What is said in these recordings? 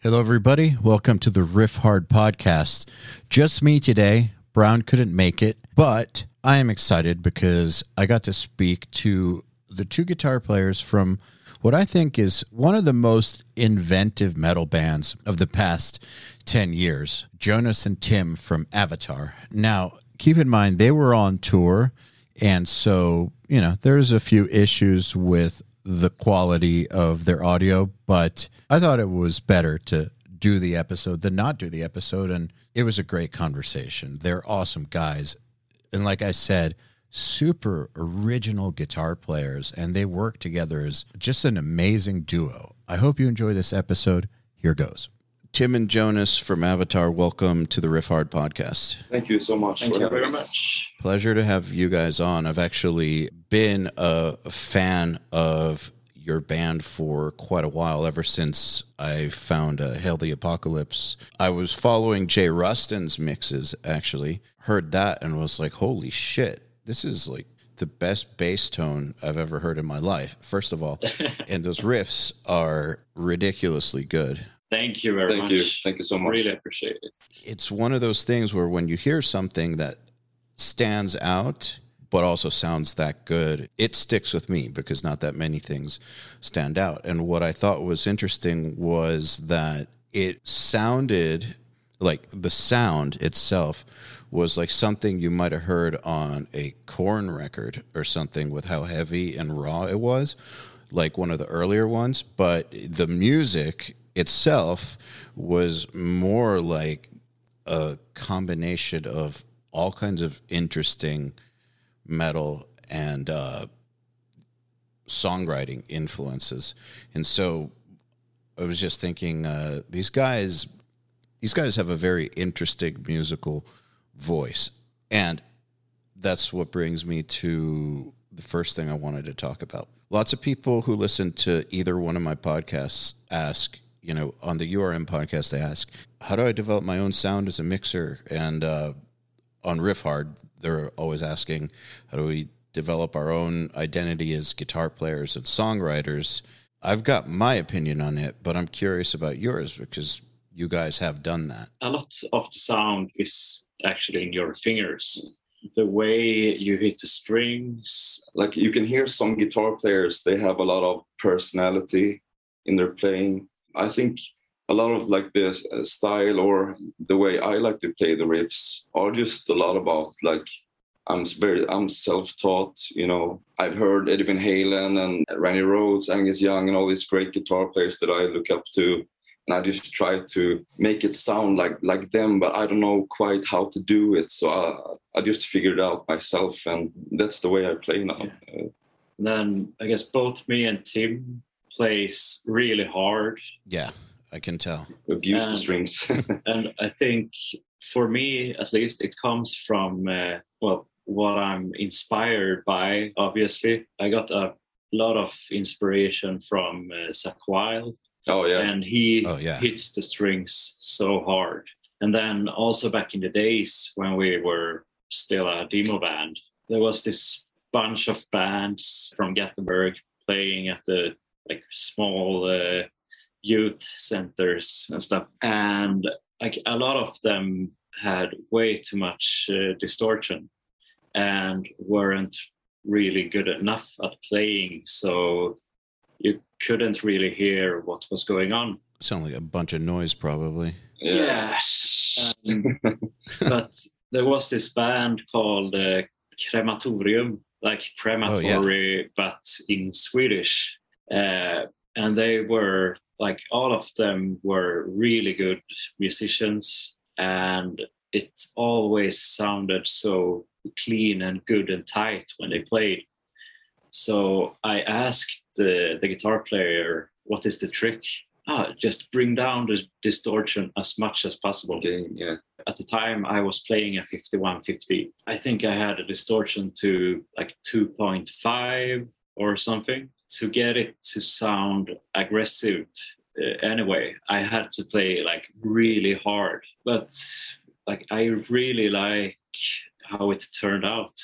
Hello, everybody. Welcome to the Riffhard podcast. Just me today. Browne couldn't make it, but I am excited because I got to speak to the two guitar players from what I think is one of the most inventive metal bands of the past 10 years Jonas and Tim from Avatar. Now, keep in mind, they were on tour. And so, you know, there's a few issues with the quality of their audio, but I thought it was better to do the episode than not do the episode. And it was a great conversation. They're awesome guys. And like I said, super original guitar players, and they work together as just an amazing duo. I hope you enjoy this episode. Here goes. Tim and Jonas from Avatar, welcome to the Riffhard podcast. Thank you so much. Thank for you very us. much. Pleasure to have you guys on. I've actually been a fan of your band for quite a while, ever since I found uh, Hail the Apocalypse. I was following Jay Ruston's mixes, actually, heard that and was like, holy shit, this is like the best bass tone I've ever heard in my life, first of all. and those riffs are ridiculously good. Thank you very Thank much. you. Thank you so much. Really appreciate it. it's one of those things where when you hear something that stands out but also sounds that good it sticks with me because not that many things stand out and what i thought was interesting was that it sounded like the sound itself was like something you might have heard on a Korn record or something with how heavy and raw it was like one of the earlier ones but the music itself was more like a combination of all kinds of interesting metal and uh, songwriting influences. And so I was just thinking, uh, these guys, these guys have a very interesting musical voice, and that's what brings me to the first thing I wanted to talk about. Lots of people who listen to either one of my podcasts ask, you know, on the URM podcast, they ask, how do I develop my own sound as a mixer? And uh, on Riffhard, they're always asking, how do we develop our own identity as guitar players and songwriters? I've got my opinion on it, but I'm curious about yours because you guys have done that. A lot of the sound is actually in your fingers. The way you hit the strings. Like you can hear some guitar players, they have a lot of personality in their playing. I think a lot of like this uh, style or the way I like to play the riffs are just a lot about like I'm very I'm self-taught. You know, I've heard Eddie Van Halen and Randy Rhoads, Angus Young, and all these great guitar players that I look up to. And I just try to make it sound like like them, but I don't know quite how to do it. So I, I just figured it out myself, and that's the way I play now. Uh, Then I guess both me and Tim plays really hard. Yeah, I can tell. abuse the Um, strings. and I think for me, at least, it comes from uh, well, what I'm inspired by. Obviously, I got a lot of inspiration from uh, Zakk Wylde, oh yeah, and he Oh, yeah. hits the strings so hard. And then also back in the days when we were still a demo band, there was this bunch of bands from Gothenburg playing at the like small uh, youth centers and stuff, and like a lot of them had way too much uh, distortion and weren't really good enough at playing so you couldn't really hear what was going on Sound like a bunch of noise, probably. yeah. Um, but there was this band called uh, Crematorium, like crematory, but in Swedish. Uh, and they were like all of them were really good musicians, and it always sounded so clean and good and tight when they played. So I asked the, the guitar player, "What is the trick?" Ah, just bring down the distortion as much as possible Gain, yeah. at the time I was playing a 5150. I think I had a distortion to like 2.5 or something to get it to sound aggressive. Uh, anyway, I had to play like really hard, but like I really like how it turned out.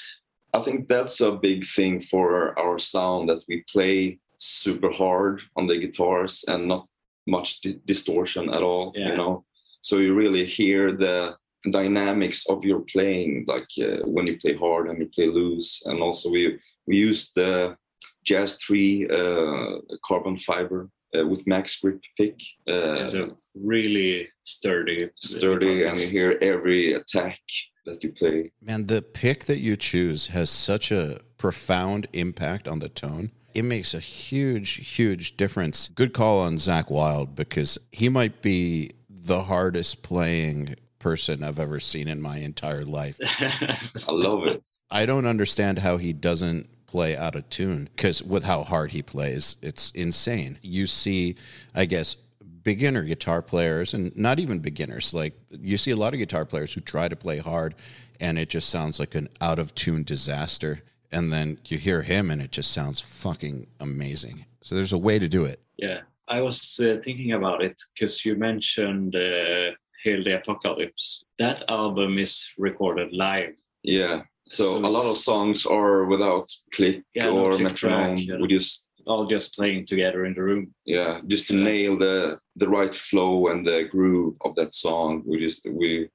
I think that's a big thing for our sound that we play super hard on the guitars and not much di- distortion at all. Yeah. You know, so you really hear the dynamics of your playing, like uh, when you play hard and you play loose, and also we we use the Jazz Three uh, carbon fiber uh, with max grip pick. Uh, it's a really sturdy, sturdy, and you hear every attack that you play. Man, the pick that you choose has such a profound impact on the tone. It makes a huge, huge difference. Good call on Zakk Wylde because he might be the hardest playing person I've ever seen in my entire life. I love it. I don't understand how he doesn't play out of tune because with how hard he plays, it's insane. You see, I guess, beginner guitar players and not even beginners. Like you see a lot of guitar players who try to play hard and it just sounds like an out of tune disaster. And then you hear him and it just sounds fucking amazing. So there's a way to do it. Yeah. I was uh, thinking about it because you mentioned uh, Hail the Apocalypse. That album is recorded live. Yeah. So, so a lot of songs are without click yeah, or no metronome. Track, we just all just playing together in the room. Yeah, just to yeah. nail the the right flow and the groove of that song. We just we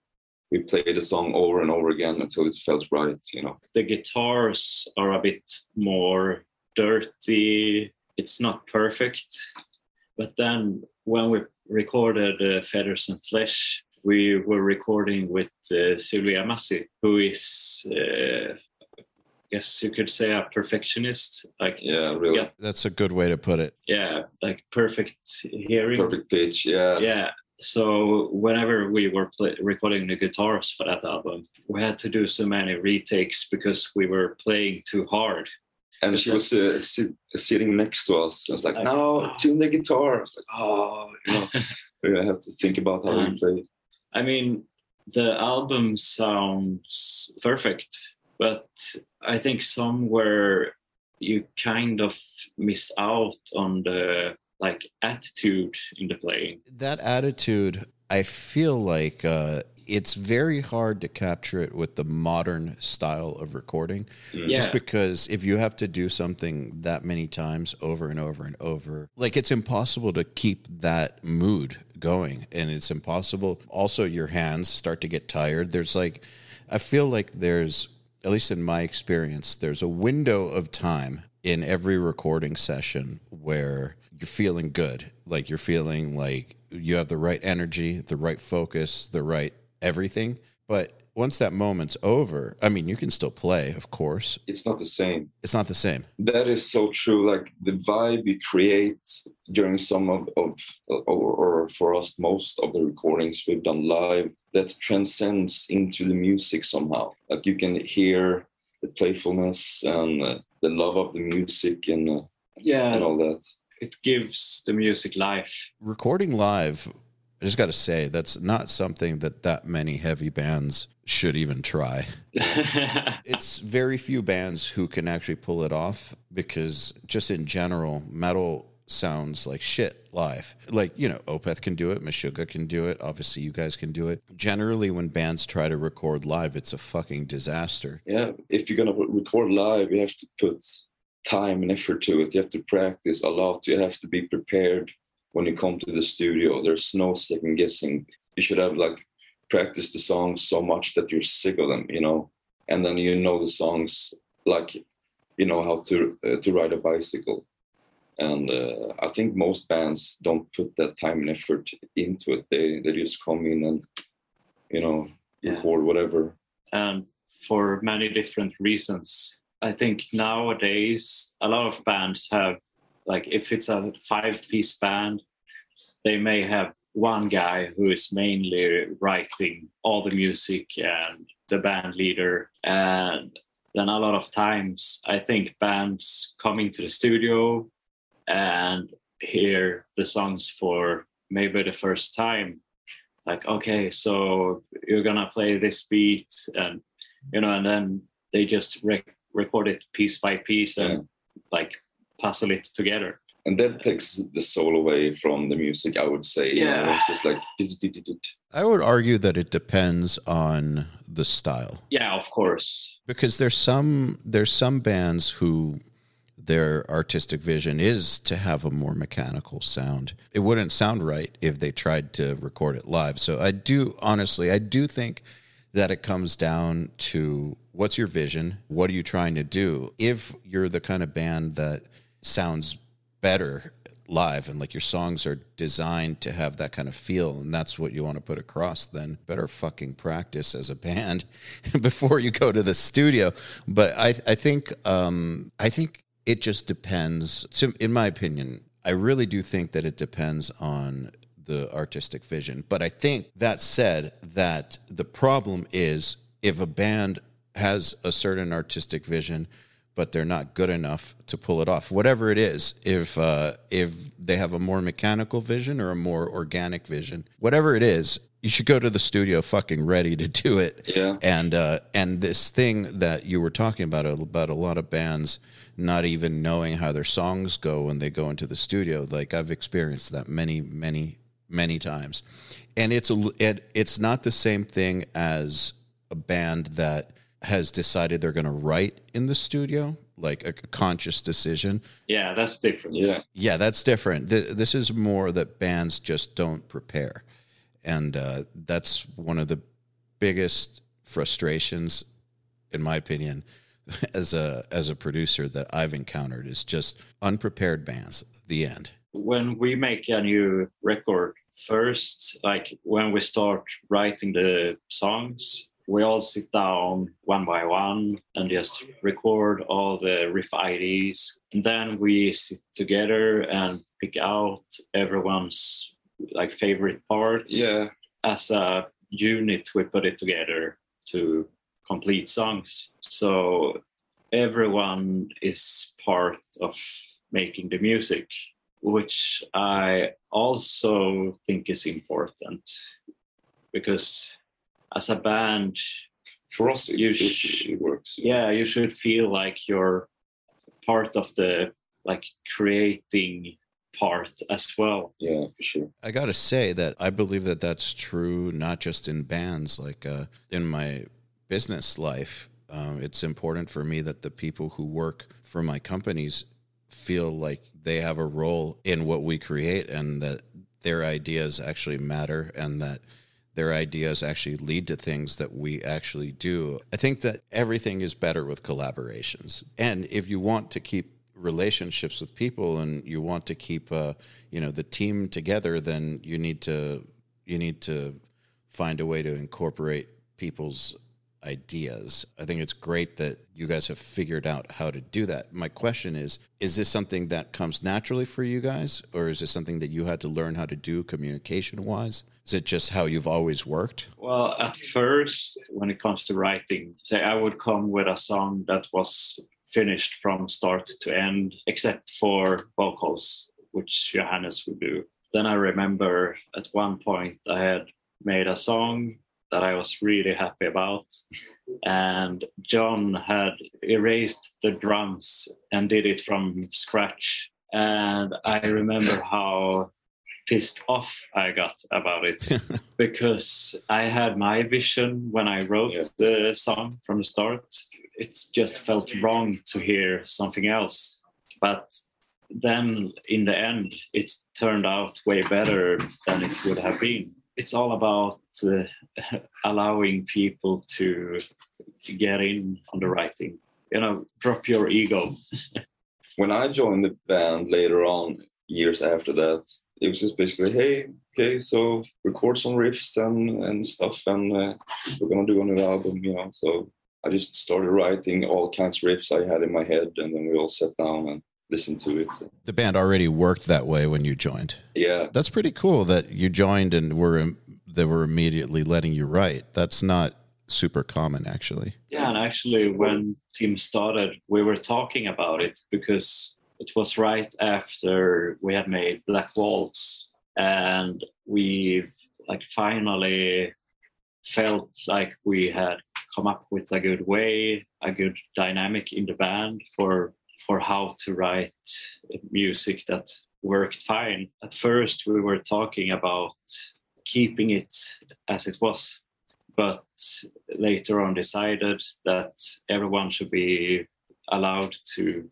we played the song over and over again until it felt right. You know, the guitars are a bit more dirty. It's not perfect, but then when we recorded uh, Feathers and Flesh, we were recording with uh, Sylvia Massy, who is, uh, I guess you could say, a perfectionist. Like, yeah, really, yeah, that's a good way to put it. Yeah, like perfect hearing, perfect pitch. Yeah, yeah. So whenever we were play- recording the guitars for that album, we had to do so many retakes because we were playing too hard and she was uh, sit, sitting next to us. I was like, like "No, oh. tune the guitar." I was like, "Oh, you know, I have to think about how we play." I mean, the album sounds perfect, but I think somewhere you kind of miss out on the like attitude in the playing. That attitude, I feel like uh, it's very hard to capture it with the modern style of recording. Mm. Yeah. Just because if you have to do something that many times over and over and over, like it's impossible to keep that mood going. And it's impossible. Also, your hands start to get tired. There's like, I feel like there's, at least in my experience, there's a window of time in every recording session where you're feeling good. Like you're feeling like you have the right energy, the right focus, the right everything. But once that moment's over, I mean, you can still play, of course. It's not the same. It's not the same. That is so true. Like the vibe we create during some of, of or, or for us, most of the recordings we've done live, that transcends into the music somehow. Like you can hear the playfulness and uh, the love of the music and uh, yeah, and all that. It gives the music life. Recording live I just got to say that's not something that that many heavy bands should even try. it's very few bands who can actually pull it off because just in general, metal sounds like shit live. Like, you know, Opeth can do it, Meshuggah can do it, obviously you guys can do it. Generally when bands try to record live, it's a fucking disaster. Yeah, if you're going to record live, you have to put time and effort to it. You have to practice a lot. You have to be prepared when you come to the studio. There's no second guessing. You should have like practiced the songs so much that you're sick of them, you know, and then you know the songs like you know how to uh, to ride a bicycle. And uh, I think most bands don't put that time and effort into it. They they just come in and you know yeah. record whatever. And for many different reasons. I think nowadays a lot of bands have like if it's a five piece band they may have one guy who is mainly writing all the music and the band leader and then a lot of times i think bands coming to the studio and hear the songs for maybe the first time like okay so you're gonna play this beat and you know and then they just rec- record it piece by piece and yeah. like puzzle it together. And that takes the soul away from the music, I would say. Yeah. You know, it's just like. I would argue that it depends on the style. Yeah, of course. Because there's some there's some bands who their artistic vision is to have a more mechanical sound. It wouldn't sound right if they tried to record it live. So I do honestly, I do think that it comes down to what's your vision? What are you trying to do? If you're the kind of band that sounds better live and like your songs are designed to have that kind of feel and that's what you want to put across then better fucking practice as a band before you go to the studio. But i i think um i think it just depends. So in my opinion i really do think that it depends on the artistic vision. But i think that said that the problem is if a band has a certain artistic vision but they're not good enough to pull it off. Whatever it is, if uh, if they have a more mechanical vision or a more organic vision, whatever it is, you should go to the studio fucking ready to do it. Yeah. And uh, and this thing that you were talking about about a lot of bands not even knowing how their songs go when they go into the studio. Like I've experienced that many many many times, and it's a it, it's not the same thing as a band that has decided they're going to write in the studio, like a conscious decision. Yeah, that's different. Yeah, yeah, that's different. This is more that bands just don't prepare, and uh, that's one of the biggest frustrations, in my opinion, as a as a producer that I've encountered is just unprepared bands. The end. When we make a new record, first, like when we start writing the songs, we all sit down one by one and just record all the riff IDs. And then we sit together and pick out everyone's like favorite parts. Yeah. As a unit, we put it together to complete songs. So everyone is part of making the music, which I also think is important because as a band for us it, sh- it works yeah you should feel like you're part of the like creating part as well. Yeah for sure. I gotta say that i believe that that's true not just in bands like uh, in my business life. Um, it's important for me that the people who work for my companies feel like they have a role in what we create and that their ideas actually matter and that their ideas actually lead to things that we actually do. I think that everything is better with collaborations. And if you want to keep relationships with people and you want to keep uh, you know the team together then you need to you need to find a way to incorporate people's ideas. I think it's great that you guys have figured out how to do that. My question is is this something that comes naturally for you guys or is this something that you had to learn how to do communication wise? Is it just how you've always worked? Well, at first when it comes to writing, say I would come with a song that was finished from start to end except for vocals, which Johannes would do. Then I remember at one point I had made a song that I was really happy about. And John had erased the drums and did it from scratch. And I remember how pissed off I got about it because I had my vision when I wrote yeah. the song from the start. It just felt wrong to hear something else. But then in the end, it turned out way better than it would have been it's all about uh, allowing people to get in on the writing. You know, drop your ego. when I joined the band later on, years after that, it was just basically, hey, okay, so record some riffs and, and stuff, and uh, we're gonna do a new album, you know. So I just started writing all kinds of riffs I had in my head, and then we all sat down and listened to it. The band already worked that way when you joined. Yeah, that's pretty cool that you joined and were they were immediately letting you write. That's not super common, actually. Yeah, and actually, when Tim started, we were talking about it because it was right after we had made Black Waltz, and we like finally felt like we had come up with a good way, a good dynamic in the band for for how to write music that worked fine. At first, we were talking about keeping it as it was, but later on decided that everyone should be allowed to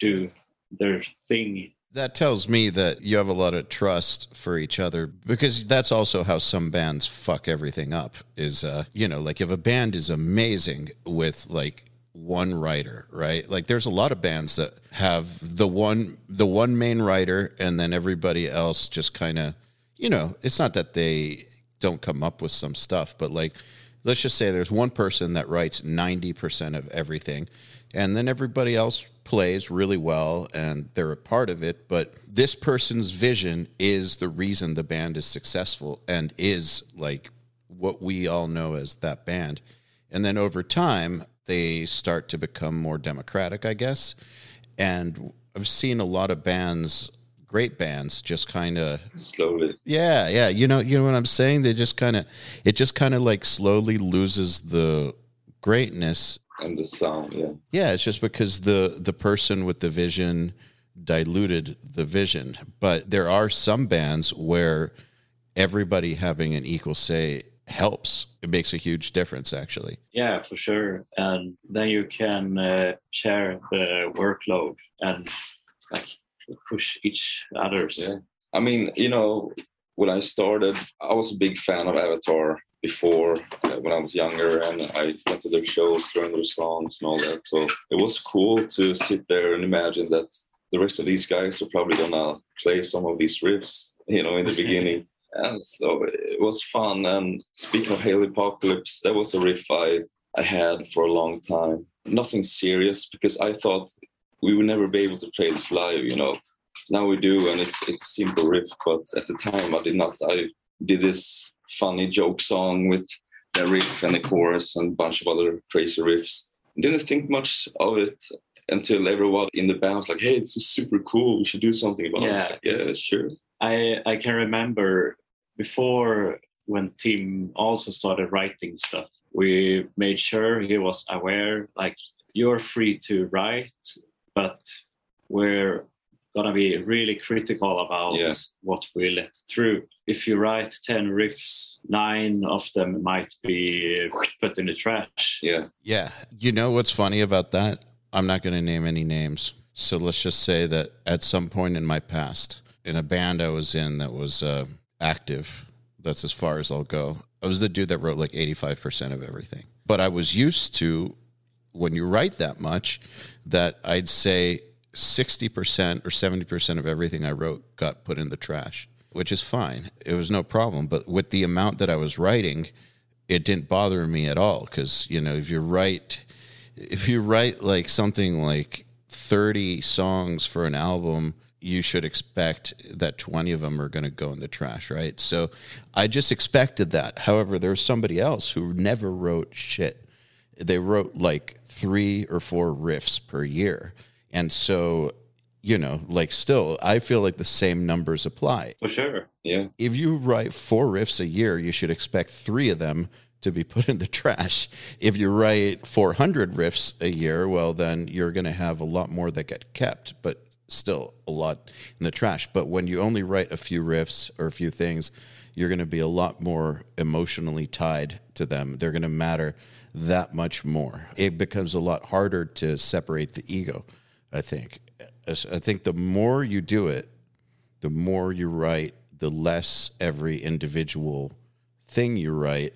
do their thing. That tells me that you have a lot of trust for each other because that's also how some bands fuck everything up. Is uh, you know, like if a band is amazing with like one writer, right? Like there's a lot of bands that have the one the one main writer and then everybody else just kind of, you know, it's not that they don't come up with some stuff, but like let's just say there's one person that writes 90% of everything and then everybody else plays really well and they're a part of it, but this person's vision is the reason the band is successful and is like what we all know as that band. And then over time, they start to become more democratic, I guess. And I've seen a lot of bands, great bands, just kind of slowly. Yeah, yeah. You know, you know what I'm saying? They just kind of, it just kind of like slowly loses the greatness and the sound. Yeah, yeah. It's just because the the person with the vision diluted the vision. But there are some bands where everybody having an equal say helps. It makes a huge difference, actually. Yeah, for sure. And then you can uh, share the workload and like push each others. Yeah. I mean, you know, when I started, I was a big fan of Avatar before uh, when I was younger, and I went to their shows, learned their songs and all that. So it was cool to sit there and imagine that the rest of these guys are probably gonna play some of these riffs, you know, in the beginning and so it was fun. And speaking of Hail Apocalypse, that was a riff I, I had for a long time. Nothing serious because I thought we would never be able to play this live, you know. Now we do, and it's it's a simple riff, but at the time I did not. I did this funny joke song with the riff and the chorus and a bunch of other crazy riffs. Didn't think much of it until everyone in the band was like, "Hey, this is super cool. We should do something about yeah, it." Yeah, sure. I I can remember before when Tim also started writing stuff, we made sure he was aware, like you're free to write, but we're gonna be really critical about yeah. what we let through. If you write 10 riffs, nine of them might be put in the trash. Yeah. Yeah. You know what's funny about that? I'm not gonna name any names. So let's just say that at some point in my past, in a band I was in that was uh, active. That's as far as I'll go. I was the dude that wrote like 85% of everything. But I was used to when you write that much that I'd say 60% or 70% of everything I wrote got put in the trash, which is fine. It was no problem. But with the amount that I was writing, it didn't bother me at all. Cause, you know, if you write, if you write like something like 30 songs for an album, you should expect that 20 of them are going to go in the trash, right? So I just expected that. However, there was somebody else who never wrote shit. They wrote like three or four riffs per year. And so, you know, like still, I feel like the same numbers apply. For sure. Yeah. If you write four riffs a year, you should expect three of them to be put in the trash. If you write 400 riffs a year, well, then you're going to have a lot more that get kept. But still a lot in the trash. But when you only write a few riffs or a few things, you're going to be a lot more emotionally tied to them. They're going to matter that much more. It becomes a lot harder to separate the ego, I think. I think the more you do it, the more you write, the less every individual thing you write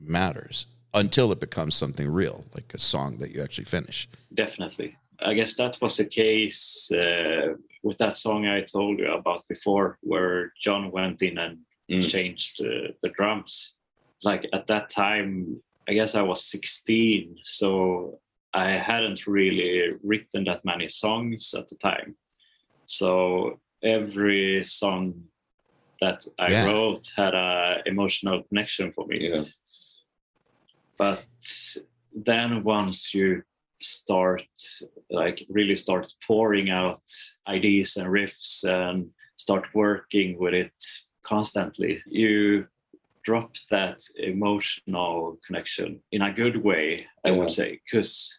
matters until it becomes something real, like a song that you actually finish. Definitely. I guess that was the case uh, with that song I told you about before, where John went in and mm. changed uh, the drums. Like at that time, I guess I was 16, so I hadn't really written that many songs at the time. So every song that I yeah. wrote had an emotional connection for me. Yeah. But then once you start like really start pouring out ideas and riffs and start working with it constantly you drop that emotional connection in a good way i yeah. would say because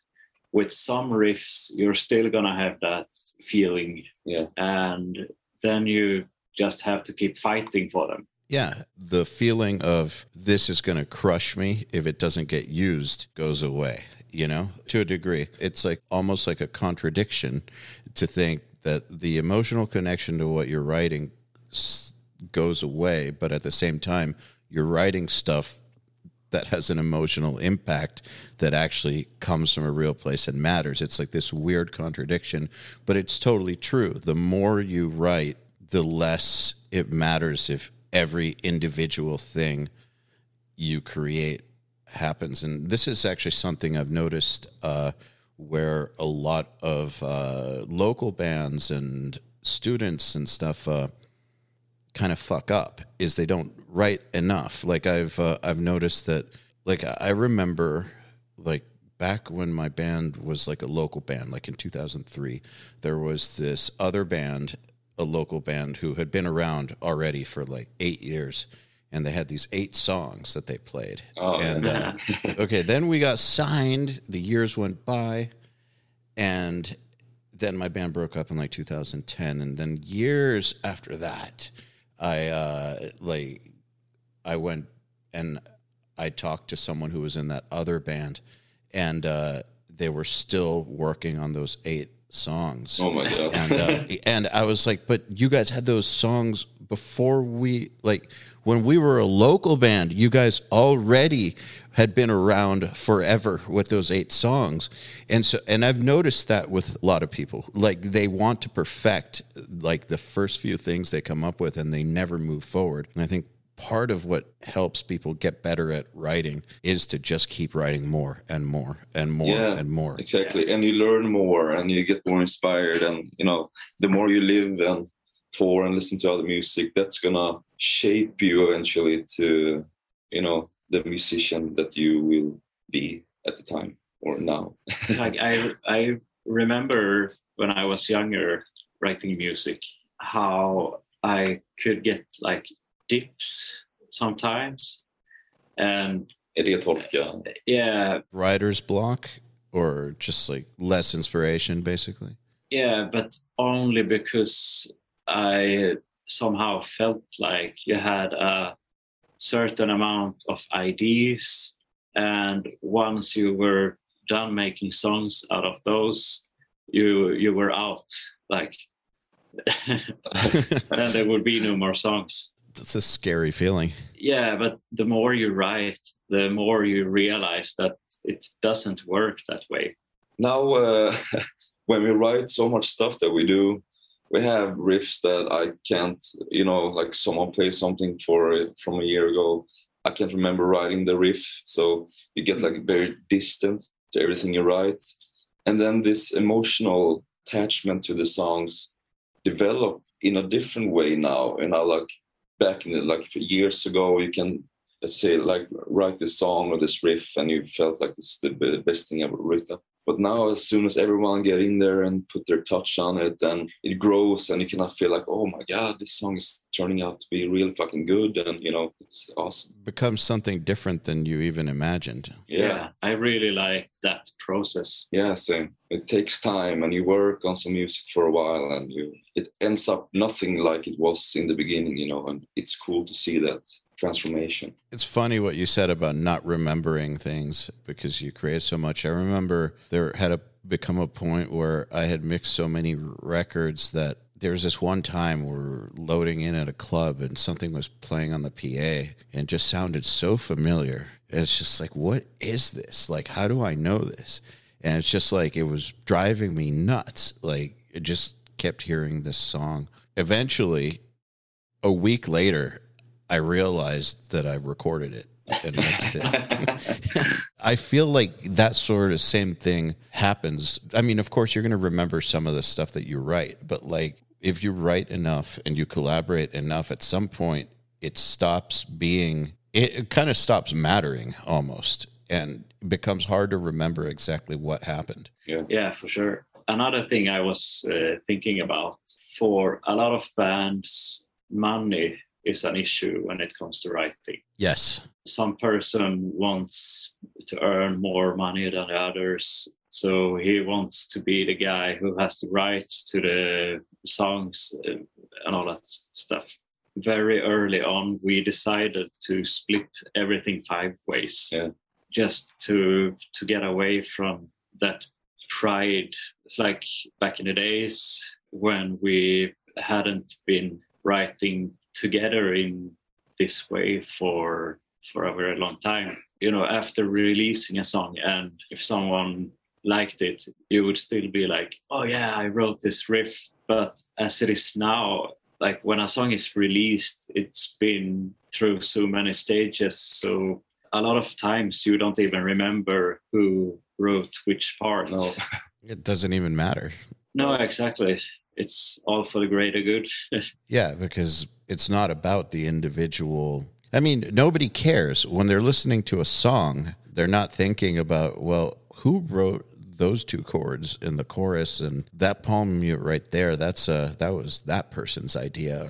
with some riffs you're still gonna have that feeling yeah and then you just have to keep fighting for them yeah, the feeling of this is going to crush me if it doesn't get used goes away you know, to a degree. It's like almost like a contradiction to think that the emotional connection to what you're writing goes away, but at the same time, you're writing stuff that has an emotional impact that actually comes from a real place and matters. It's like this weird contradiction, but it's totally true. The more you write, the less it matters if every individual thing you create happens. And this is actually something I've noticed uh, where a lot of uh, local bands and students and stuff uh, kind of fuck up is they don't write enough. Like I've uh, I've noticed that. Like I remember, like back when my band was like a local band, like in 2003, there was this other band, a local band who had been around already for like eight years and they had these eight songs that they played. Oh, and uh, okay, then we got signed. The years went by, and then my band broke up in like 2010. And then years after that, I uh, like I went and I talked to someone who was in that other band, and uh, they were still working on those eight songs. Oh my god! and uh, and I was like, but you guys had those songs before we like when we were a local band, you guys already had been around forever with those eight songs. And so and I've noticed that with a lot of people. Like they want to perfect like the first few things they come up with and they never move forward. And I think part of what helps people get better at writing is to just keep writing more and more and more yeah, and more. Exactly. And you learn more and you get more inspired and you know, the more you live and tour and listen to other music, that's gonna shape you eventually to, you know, the musician that you will be at the time or now. like I I remember when I was younger writing music, how I could get like dips sometimes. And Yeah. Writer's block or just like less inspiration basically? Yeah, but only because I somehow felt like you had a certain amount of ideas and once you were done making songs out of those you you were out like then there would be no more songs that's a scary feeling yeah but the more you write the more you realize that it doesn't work that way now uh, when we write so much stuff that we do we have riffs that I can't, you know, like someone plays something for from a year ago. I can't remember writing the riff, so you get like very distant to everything you write, and then this emotional attachment to the songs develop in a different way now. And I like back in the, like years ago, you can let's say like write this song or this riff, and you felt like this is the best thing ever written. But now, as soon as everyone get in there and put their touch on it, and it grows, and you cannot feel like, oh my god, this song is turning out to be real fucking good, and you know, it's awesome. Becomes something different than you even imagined. Yeah, yeah I really like that process. Yeah, same. It takes time, and you work on some music for a while, and you it ends up nothing like it was in the beginning, you know, and it's cool to see that transformation. It's funny what you said about not remembering things because you create so much. I remember there had a, become a point where I had mixed so many records that there was this one time we are loading in at a club and something was playing on the PA and just sounded so familiar. And it's just like, what is this? Like, how do I know this? And it's just like, it was driving me nuts. Like, it just kept hearing this song. Eventually, a week later, I realized that I recorded it and mixed it. I feel like that sort of same thing happens. I mean, of course, you're going to remember some of the stuff that you write, but like if you write enough and you collaborate enough, at some point it stops being, it, it kind of stops mattering almost and becomes hard to remember exactly what happened. Yeah, yeah, for sure. Another thing I was uh, thinking about for a lot of bands, money is an issue when it comes to writing. Yes. Some person wants to earn more money than others. So he wants to be the guy who has the rights to the songs uh, and all that stuff. Very early on, we decided to split everything five ways, yeah. just to to get away from that pride. It's like back in the days when we hadn't been writing together in this way for for a very long time. You know, after releasing a song, and if someone liked it, you would still be like, "Oh yeah, I wrote this riff." But as it is now, like when a song is released, it's been through so many stages. So a lot of times you don't even remember who wrote which part. No, it doesn't even matter. No, exactly. It's all for the greater good. yeah, because it's not about the individual. I mean, nobody cares when they're listening to a song. They're not thinking about, well, who wrote those two chords in the chorus and that palm mute right there that's uh that was that person's idea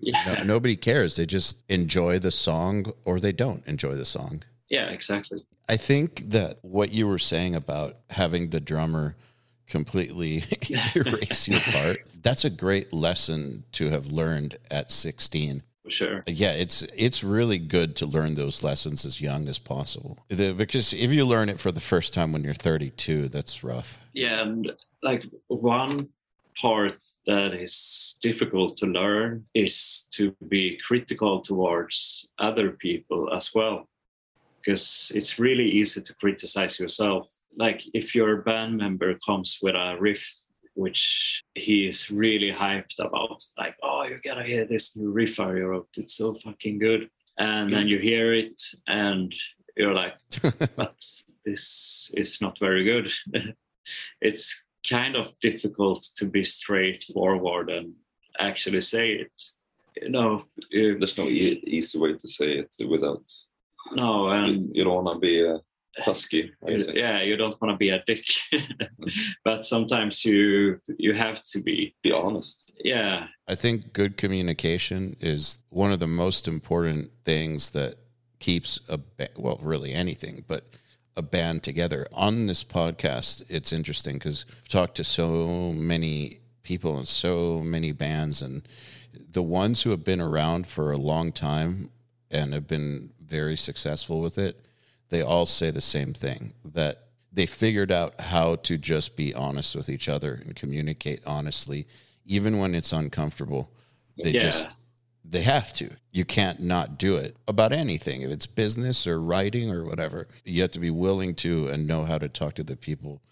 yeah. no, nobody cares they just enjoy the song or they don't enjoy the song yeah exactly i think that what you were saying about having the drummer completely erase your part that's a great lesson to have learned at 16 for sure. Yeah, it's it's really good to learn those lessons as young as possible. The, because if you learn it for the first time when you're 32, that's rough. Yeah, and like one part that is difficult to learn is to be critical towards other people as well because it's really easy to criticize yourself like if your band member comes with a riff which he is really hyped about. Like, oh, you gotta hear this new riff I wrote. It's so fucking good. And then you hear it and you're like, but this is not very good. it's kind of difficult to be straightforward and actually say it. You know, there's no e- easy way to say it without. No, and you, you don't want to be a tusky. Yeah, you don't want to be a dick, but sometimes you you have to be be honest. Yeah, I think good communication is one of the most important things that keeps a well, really anything, but a band together. On this podcast, it's interesting because I've talked to so many people and so many bands, and the ones who have been around for a long time and have been very successful with it they all say the same thing that they figured out how to just be honest with each other and communicate honestly, even when it's uncomfortable. They yeah. just they have to. You can't not do it about anything. If it's business or writing or whatever, you have to be willing to and know how to talk to the people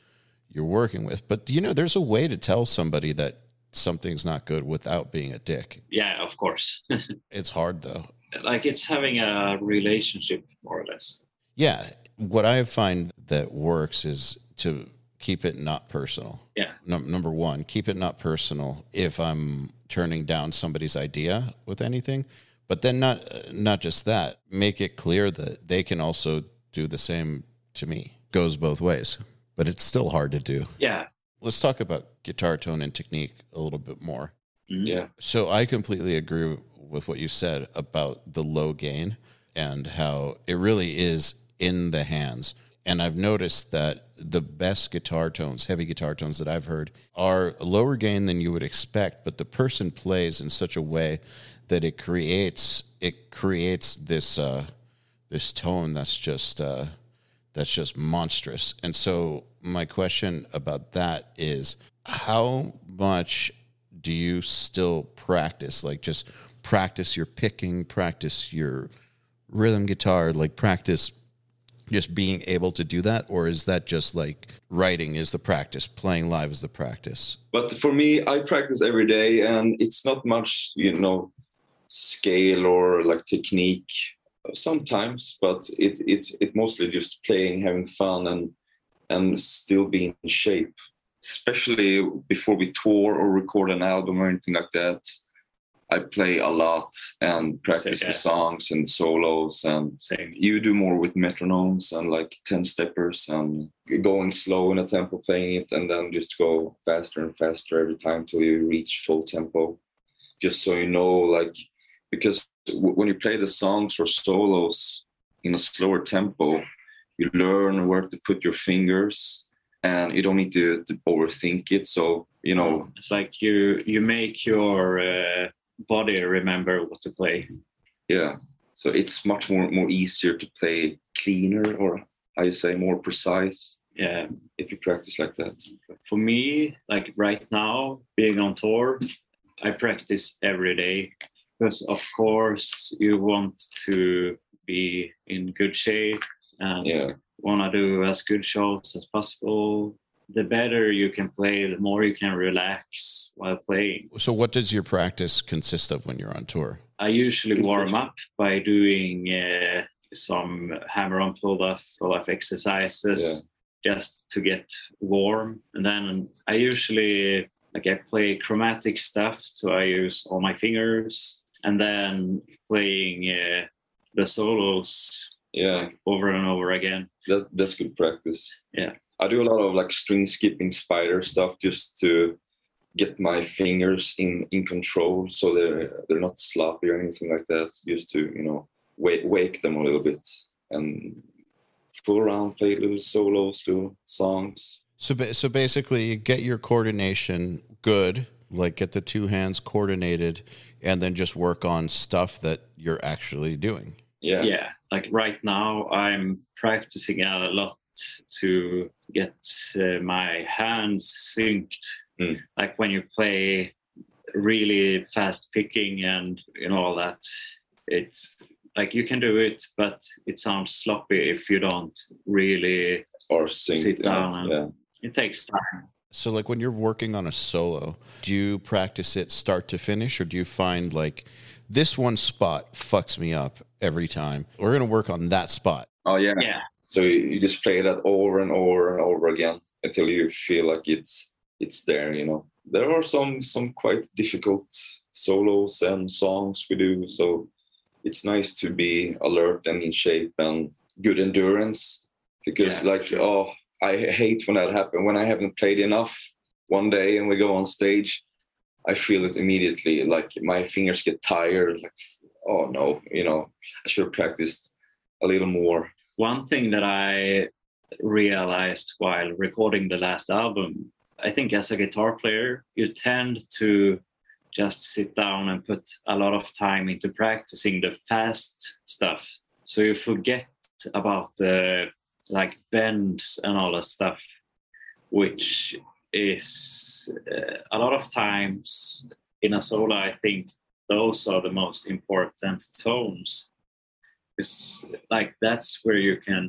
you're working with. But you know, there's a way to tell somebody that something's not good without being a dick. Yeah, of course. it's hard though. Like it's having a relationship more or less. Yeah. What I find that works is to keep it not personal. Yeah. No, number one, keep it not personal if I'm turning down somebody's idea with anything. But then not not just that, make it clear that they can also do the same to me. Goes both ways. But it's still hard to do. Yeah. Let's talk about guitar tone and technique a little bit more. Mm-hmm. Yeah. So I completely agree with what you said about the low gain and how it really is in the hands. And I've noticed that the best guitar tones, heavy guitar tones that I've heard, are lower gain than you would expect, but the person plays in such a way that it creates it creates this uh, this tone that's just uh, that's just monstrous. And so my question about that is how much do you still practice? Like just practice your picking, practice your rhythm guitar, like practice just being able to do that or is that just like writing is the practice playing live is the practice? But for me i practice every day and it's not much you know scale or like technique sometimes but it it it mostly just playing having fun and and still being in shape especially before we tour or record an album or anything like that I play a lot and practice the songs and the solos and Same. you do more with metronomes and like 10 steppers and going slow in a tempo playing it and then just go faster and faster every time till you reach full tempo. Just so you know like because when you play the songs or solos in a slower tempo you learn where to put your fingers and you don't need to, to overthink it. So you know it's like you you make your uh body remember what to play. Yeah, so it's much more more easier to play cleaner, or I say more precise. Yeah. If you practice like that. For me, like right now, being on tour, I practice every day because, of course, you want to be in good shape and Yeah. want to do as good shows as possible. The better you can play, the more you can relax while playing. So, what does your practice consist of when you're on tour? I usually warm up by doing uh, some hammer on pull off, pull off exercises just to get warm. And then I usually like I play chromatic stuff, so I use all my fingers, and then playing uh, the solos Yeah. over and over again. That that's good practice. Yeah. I do a lot of like string skipping spider stuff just to get my fingers in in control so they're they're not sloppy or anything like that. Just to, you know, wake wake them a little bit and fool around, play little solos, little songs. So, ba- so basically, you get your coordination good, like get the two hands coordinated, and then just work on stuff that you're actually doing. Yeah. yeah like right now i'm practicing out a lot to get uh, my hands synced Mm. like when you play really fast picking and you know all that it's like you can do it but it sounds sloppy if you don't really Or sing. Sit yeah, and- yeah. it takes time So, like when you're working on a solo, do you practice it start to finish, or do you find like this one spot fucks me up every time? We're gonna work on that spot. Oh yeah. yeah So you just play that over and over and over again until you feel like it's it's there, you know. There are some some quite difficult solos and songs we do, so it's nice to be alert and in shape and good endurance because Yeah, like sure. oh I hate when that happens when I haven't played enough one day and we go on stage I feel it immediately like my fingers get tired like oh no you know I should have practiced a little more one thing that I realized while recording the last album, I think as a guitar player, you tend to just sit down and put a lot of time into practicing the fast stuff. So you forget about the like bends and all that stuff, which is uh, a lot of times in a solo, I think those are the most important tones is like that's where you can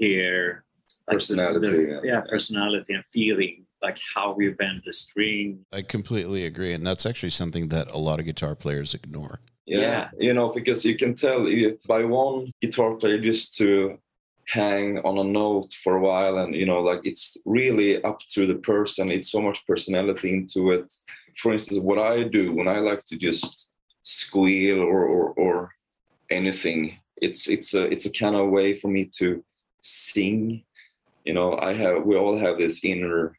hear like, Personality, the- yeah. yeah personality and feeling like how you bend the string I completely agree, and that's actually something that a lot of guitar players ignore. Yeah, Yeah. you know, because you can tell you, by one guitar player just to hang on a note for a while, and you know, like it's really up to the person. It's so much personality into it. For instance, what I do when I like to just squeal or or, or anything, it's it's a it's a kind of way for me to sing. You know, I have we all have this inner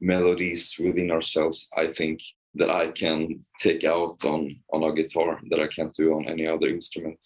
melodies within ourselves. I think that I can take out on on a guitar that I can't do on any other instrument.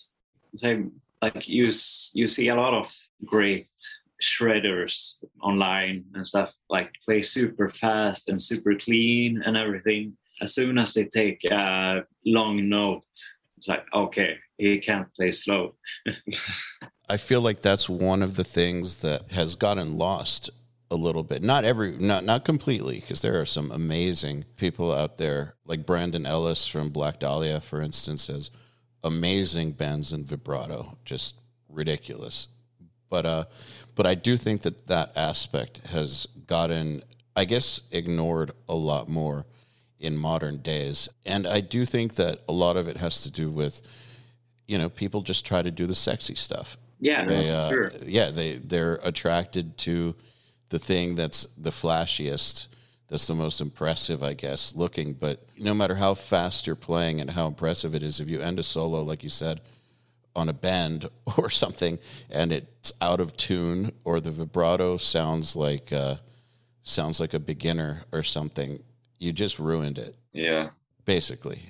same like you you see a lot of great shredders online and stuff like play super fast and super clean and everything as soon as they take a long note it's like okay he can't play slow I feel like that's one of the things that has gotten lost a little bit. Not every, not not completely, because there are some amazing people out there, like Brandon Ellis from Black Dahlia, for instance, has amazing bends and vibrato, just ridiculous. But uh, but I do think that that aspect has gotten, I guess, ignored a lot more in modern days, and I do think that a lot of it has to do with, you know, people just try to do the sexy stuff. Yeah they uh, sure. yeah they they're attracted to the thing that's the flashiest that's the most impressive i guess looking. But no matter how fast you're playing and how impressive it is if you end a solo like you said on a bend or something and it's out of tune or the vibrato sounds like uh, sounds like a beginner or something you just ruined it. Yeah. basically.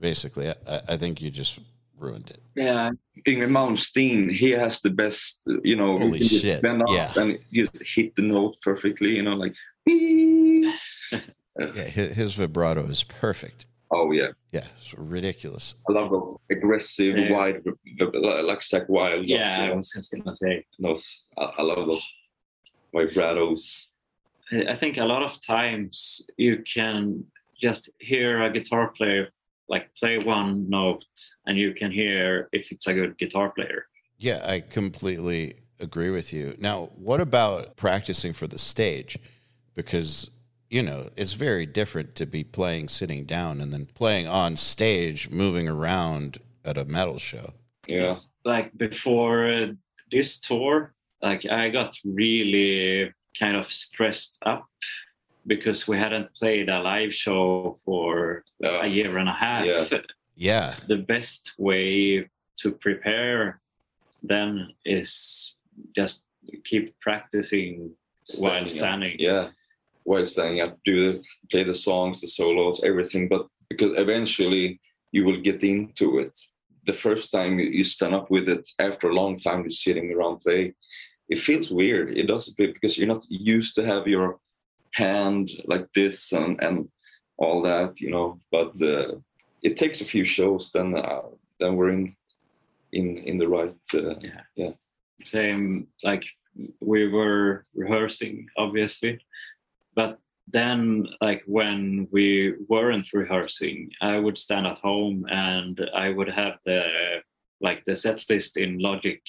Basically i, I think you just ruined it yeah Yngwie Malmsteen, he has the best, you know, Holy he just shit, bend up yeah. and just hit the note perfectly, you know, like, yeah his, his vibrato is perfect oh yeah. Yeah, it's ridiculous. I love those aggressive, Same. wide, like Zakk Wylde. yeah i was just gonna say Those, I, I love those. vibratos. I think a lot of times you can just hear a guitar player like play one note and you can hear if it's a good guitar player. Yeah, I completely agree with you. Now, what about practicing for the stage? Because you know, it's very different to be playing sitting down and then playing on stage, moving around at a metal show. Yeah. It's like before uh, this tour, like I got really kind of stressed up because we hadn't played a live show for Uh, a year and a half. yeah. Yeah. The best way to prepare then is just keep practicing while up. standing. Yeah. While standing up, do the play the songs, the solos, everything. But because eventually you will get into it. The first time you- you stand up with it after a long time you're sitting around play, it feels weird. It does a bit because you're not used to have your hand like this and and all that, you know. But uh, it takes a few shows, then uh, then we're in in in the right. Uh, same like we were rehearsing obviously but then like when we weren't rehearsing i would stand at home and i would have the like the set list in logic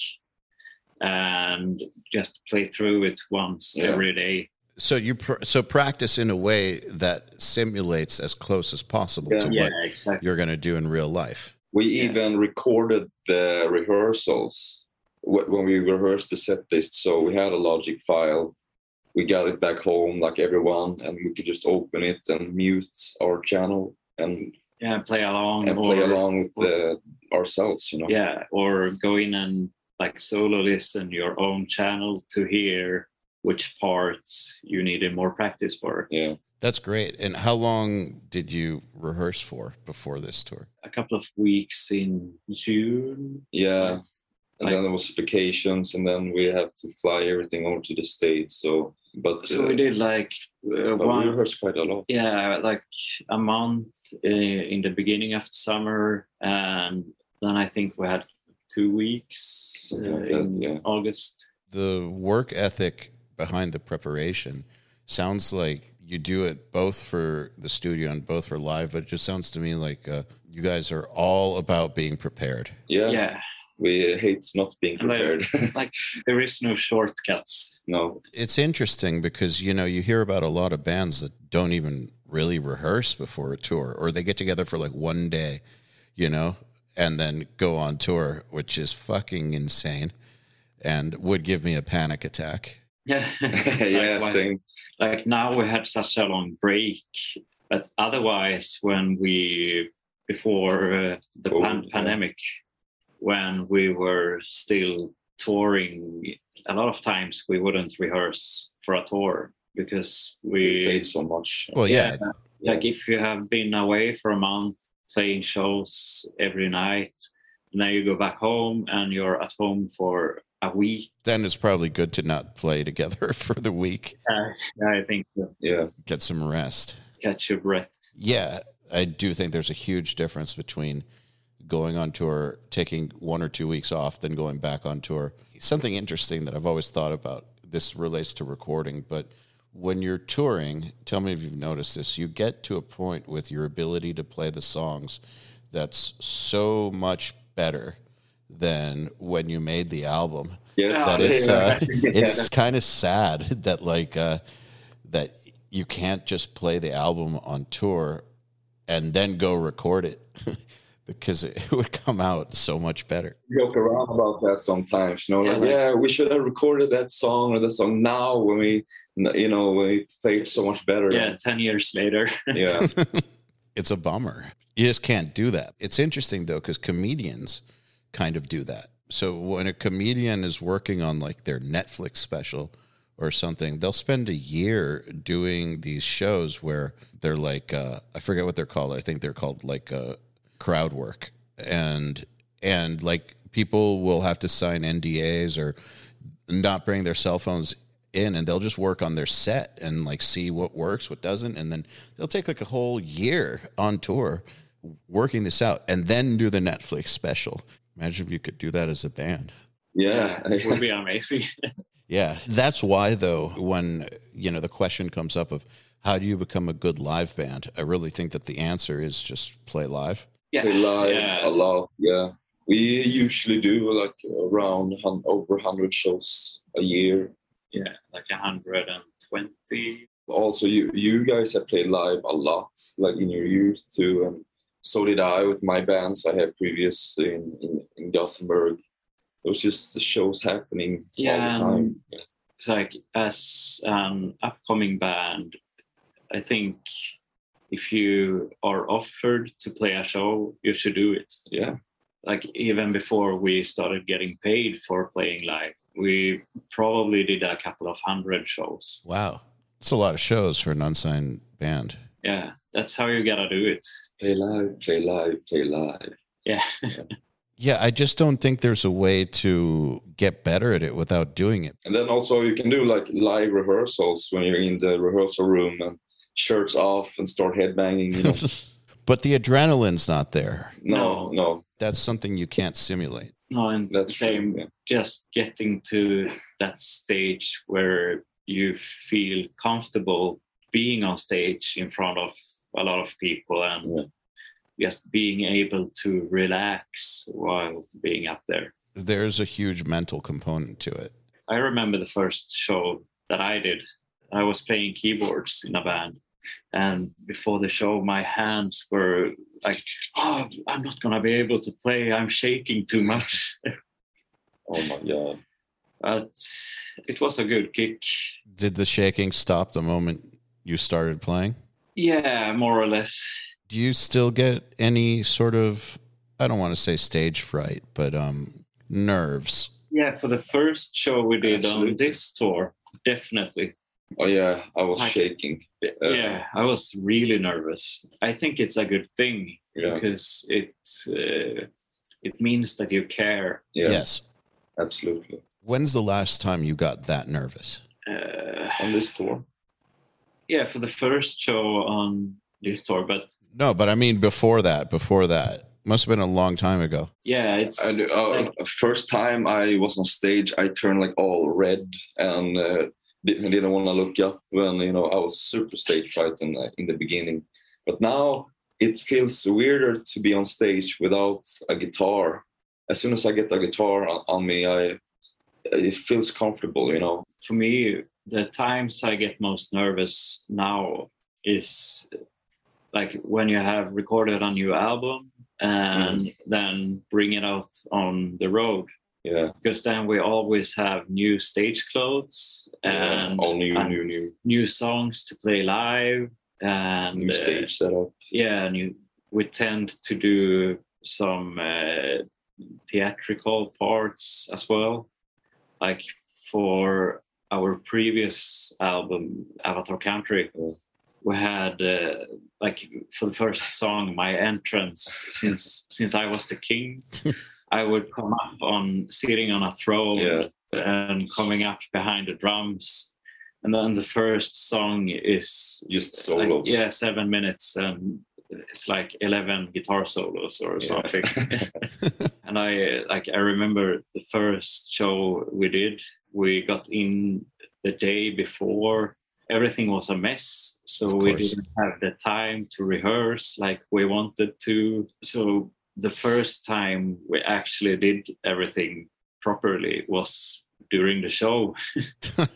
and just play through it once Yeah. every day So you pr- so practice in a way that simulates as close as possible to yeah what exactly you're going to do in real life. We Yeah. even recorded the rehearsals when we rehearsed the set list. So we had a Logic file. We got it back home, like everyone, and we could just open it and mute our channel and yeah play along and play along with the, ourselves. You know. yeah or go in and like solo listen your own channel to hear which parts you needed more practice for Yeah. That's great. And how long did you rehearse for before this tour? a couple of weeks in June. Yeah. And Like- then there was vacations, and then we had to fly everything over to the states. So, but So uh, we did like uh, but we rehearsed quite a lot. yeah, like a month uh, in the beginning of the summer, and then I think we had two weeks uh, like that, in yeah. August. The work ethic behind the preparation sounds like you do it both for the studio and both for live, but it just sounds to me like uh, you guys are all about being prepared. Yeah. Yeah, We hate not being And I- prepared. like there is no shortcuts. no. It's interesting because you know you hear about a lot of bands that don't even really rehearse before a tour, or they get together for like one day, you know, and then go on tour, which is fucking insane, and would give me a panic attack. Yeah, yeah, like, when- same. like now we had such a long break, but otherwise, when we before uh, the Oh, pan- yeah. pandemic, when we were still touring, a lot of times we wouldn't rehearse for a tour because We we played so much. Well, yeah, Yeah. like if you have been away for a month playing shows every night, and then you go back home and you're at home for a week. then it's probably good to not play together for the week. Uh, I think to Yeah. Get some rest. catch your breath. Yeah, I do think there's a huge difference between going on tour, taking one or two weeks off, then going back on tour. Something interesting that I've always thought about. This relates to recording, but when you're touring, tell me if you've noticed this. You get to a point with your ability to play the songs that's so much better than when you made the album Yes. that it's uh, Yeah. it's kind of sad that like uh, that you can't just play the album on tour and then go record it because it would come out so much better. joke around about that sometimes. You know, Yeah, like, like- yeah, we should have recorded that song or the song now when we, you know, when it played so much better. Yeah, ten years later. Yeah. It's a bummer. You just can't do that. It's interesting though because comedians kind of do that. So when a comedian is working on like their Netflix special or something, they'll spend a year doing these shows where they're like uh, I forget what they're called. I think they're called like uh, crowd work, and and like people will have to sign NDAs or not bring their cell phones in and they'll just work on their set and like see what works, what doesn't, and then they'll take like a whole year on tour working this out and then do the Netflix special. Imagine if you could do that as a band. Yeah. it would be amazing. Yeah, that's why though when you know the question comes up of how do you become a good live band, I really think that the answer is just play live. Yeah, play live yeah. a lot. Yeah, we usually do like around over hundred shows a year. Yeah, like hundred and twenty. Also, you you guys have played live a lot, like in your youth too, and so did I with my bands I had previously in, in, in Gothenburg it was just the shows happening yeah, all the um, time. Yeah. It's like as an um, upcoming band, I think if you are offered to play a show, you should do it. Yeah. Like even before we started getting paid for playing live, we probably did a couple of hundred shows. Wow. It's a lot of shows for an unsigned band. Yeah, that's how you gotta do it. Play live, play live, play live. Yeah. Yeah, I just don't think there's a way to get better at it without doing it. And then also you can do like live rehearsals when you're in the rehearsal room and shirts off and start headbanging. You know? but the adrenaline's not there. No, no. That's something you can't simulate. No, and That's same true, yeah. just getting to that stage where you feel comfortable being on stage in front of a lot of people and yeah just being able to relax while being up there. There's a huge mental component to it. I remember the first show that I did. I was playing keyboards in a band. And before the show, my hands were like, oh, I'm not going to be able to play. I'm shaking too much. oh my God. But it was a good kick. Did the shaking stop the moment you started playing? Yeah, more or less do you still get any sort of I don't want to say stage fright, but um nerves? Yeah, for the first show we did Absolutely. on this tour, definitely. Oh yeah, I was shaking. Uh, yeah, I was really nervous. I think it's a good thing yeah. because it uh, it means that you care. Yeah. Yes, absolutely. When's the last time you got that nervous? Uh, on this tour. Yeah, for the first show on this tour, but no, but I mean before that, before that. Must have been a long time ago. Yeah, it's uh, like, first time I was on stage, I turned like all red and uh, didn't, didn't want to look up when you know I was super stage fright in, uh, in the beginning. But now it feels weirder to be on stage without a guitar. As soon as I get a guitar on, on me, I it feels comfortable, you know. For me, the times I get most nervous now is like when you have recorded a new album and mm. then bring it out on the road. Yeah. Because then we always have new stage clothes and yeah, all new, new, new, new songs to play live and new stage uh, setup. Yeah, and you, we tend to do some uh, theatrical parts as well, like for our previous album, Avatar Country. We had uh, like for the first song my entrance since since i was the king i would come up on sitting on a throne yeah. and coming up behind the drums and then the first song is just solos like, yeah seven minutes and it's like 11 guitar solos or yeah. something and i like i remember the first show we did we got in the day before. Everything was a mess so we didn't have the time to rehearse like we wanted to. So the first time we actually did everything properly was during the show.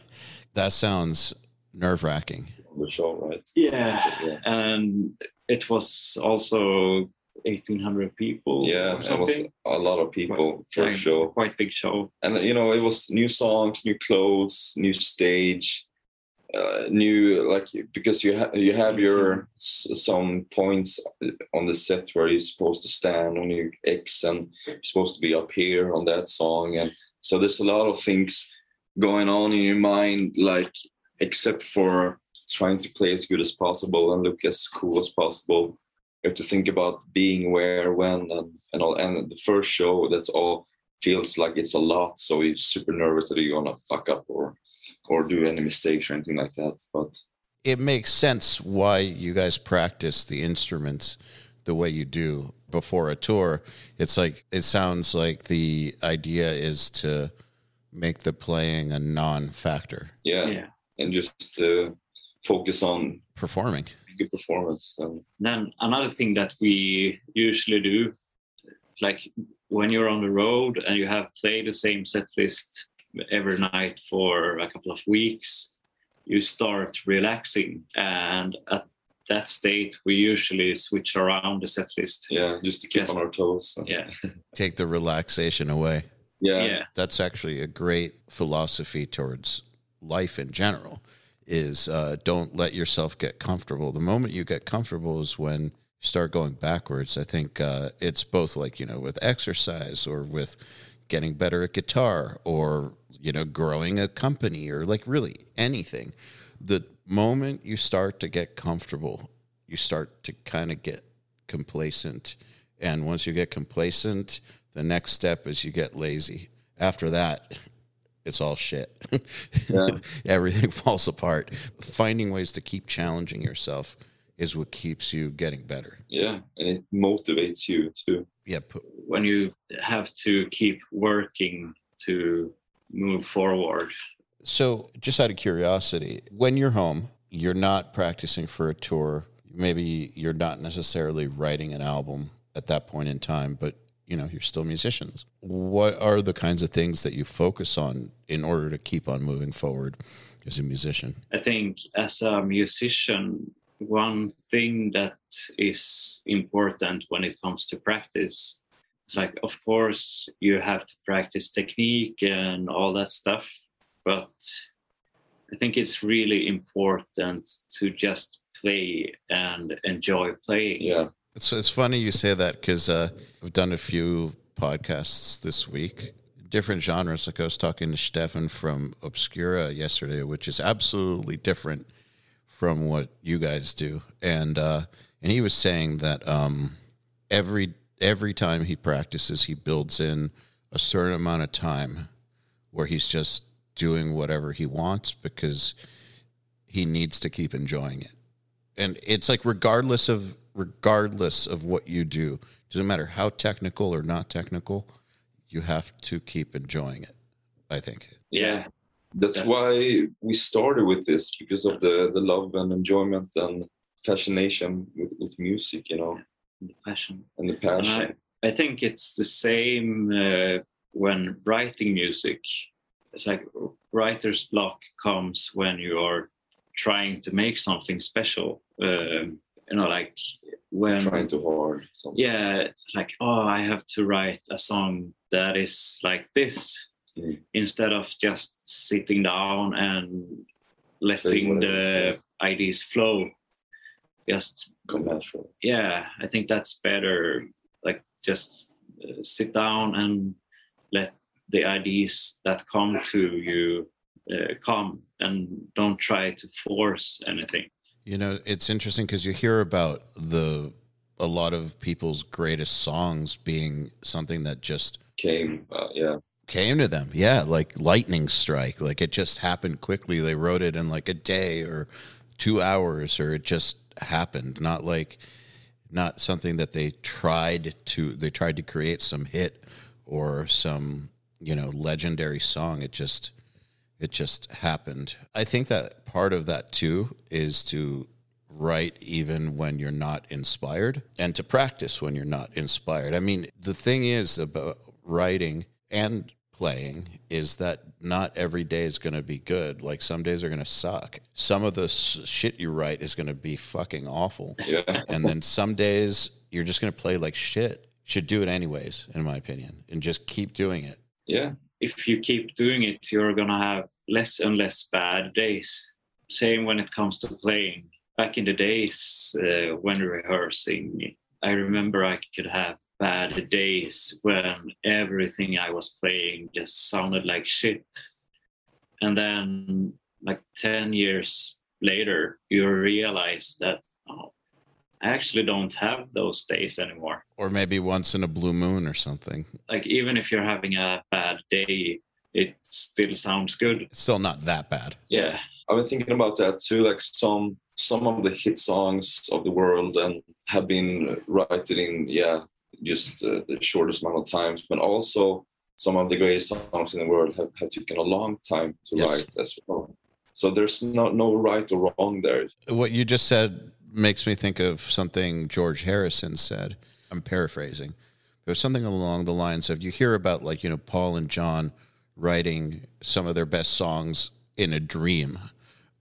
That sounds nerve-wracking. The show right? Yeah. yeah. And it was also 1800 people yeah it was a lot of people quite, for sure. quite big show. And you know it was new songs new clothes new stage uh, new like because you have you have your some points on the set where you're supposed to stand on your X and you're supposed to be up here on that song. And so there's a lot of things going on in your mind like except for trying to play as good as possible and look as cool as possible you have to think about being where when and, and all and the first show that's all feels like it's a lot so you're super nervous that you're gonna fuck up or or do any mistakes or anything like that. But it makes sense why you guys practice the instruments the way you do before a tour. It's like it sounds like the idea is to make the playing a non-factor. Yeah, yeah. and just to focus on performing good performance. And then another thing that we usually do, like when you're on the road and you have played the same set list every night for a couple of weeks, you start relaxing. And at that state, we usually switch around the set list. Yeah, just to keep just, on our toes. Yeah. Take the relaxation away. Yeah. yeah. That's actually a great philosophy towards life in general is uh, don't let yourself get comfortable. The moment you get comfortable is when you start going backwards. I think uh, it's both like, you know, with exercise or with getting better at guitar or, you know, growing a company or like really anything. The moment you start to get comfortable, you start to kind of get complacent. And once you get complacent, the next step is you get lazy. After that, it's all shit. Yeah. Everything falls apart. Finding ways to keep challenging yourself is what keeps you getting better. Yeah, and it motivates you too. Yeah. When you have to keep working to move forward. So, just out of curiosity, when you're home, you're not practicing for a tour. Maybe you're not necessarily writing an album at that point in time, but you know you're still musicians. What are the kinds of things that you focus on in order to keep on moving forward as a musician? I think as a musician one thing that is important when it comes to practice it's like of course you have to practice technique and all that stuff but i think it's really important to just play and enjoy playing. Yeah it's it's funny you say that because uh, I've done a few podcasts this week, different genres. Like I was talking to Steffen from Obscura yesterday, which is absolutely different from what you guys do, and uh, and he was saying that um, every every time he practices, he builds in a certain amount of time where he's just doing whatever he wants because he needs to keep enjoying it. And it's like regardless of regardless of what you do. Doesn't matter how technical or not technical, you have to keep enjoying it. I think. Yeah. That's yeah. why we started with this because of the the love and enjoyment and fascination with, with music, you know. The passion. And the passion. And I, I think it's the same uh, when writing music. It's like writer's block comes when you are trying to make something special. Um, you know, like when trying too hard. Something. Yeah, like oh, I have to write a song that is like this mm. instead of just sitting down and letting the ideas flow. Just come natural. Yeah, I think that's better. Like just uh, sit down and let the ideas that come to you uh, come and don't try to force anything you know, it's interesting because you hear about the a lot of people's greatest songs being something that just came, uh, yeah, came to them. Yeah, like lightning strike. Like it just happened quickly. They wrote it in like a day or two hours, or it just happened. Not like not something that they tried to they tried to create some hit or some you know legendary song. It just it just happened. I think that part of that too is to write even when you're not inspired and to practice when you're not inspired. I mean, the thing is about writing and playing is that not every day is going to be good. Like some days are going to suck. Some of the shit you write is going to be fucking awful. Yeah. And then some days you're just going to play like shit. Should do it anyways, in my opinion, and just keep doing it. Yeah if you keep doing it, you're gonna have less and less bad days. Same when it comes to playing. Back in the days uh, when rehearsing, I remember I could have bad days when everything I was playing just sounded like shit. And then, like 10 years later, you realize that, oh, I actually don't have those days anymore. Or maybe once in a blue moon or something. Like even if you're having a bad day, it still sounds good. It's still not that bad. Yeah. I've been thinking about that too. Like some some of the hit songs of the world and have been written in yeah just uh, the shortest amount of times, but also some of the greatest songs in the world have, have taken a long time to yes. write as well. So there's no no right or wrong there. What you just said makes me think of something George Harrison said. I'm paraphrasing. It was something along the lines of you hear about like, you know, Paul and John writing some of their best songs in a dream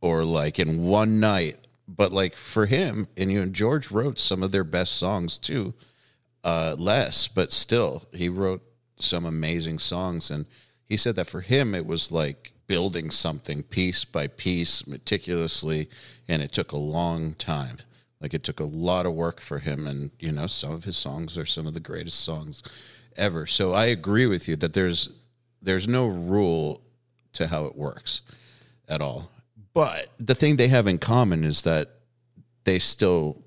or like in one night. But like for him, and you and George wrote some of their best songs too. Uh, less, but still, he wrote some amazing songs. And he said that for him, it was like building something piece by piece meticulously. And it took a long time. Like it took a lot of work for him. And, you know, some of his songs are some of the greatest songs ever. So I agree with you that there's, there's no rule to how it works at all. But the thing they have in common is that they still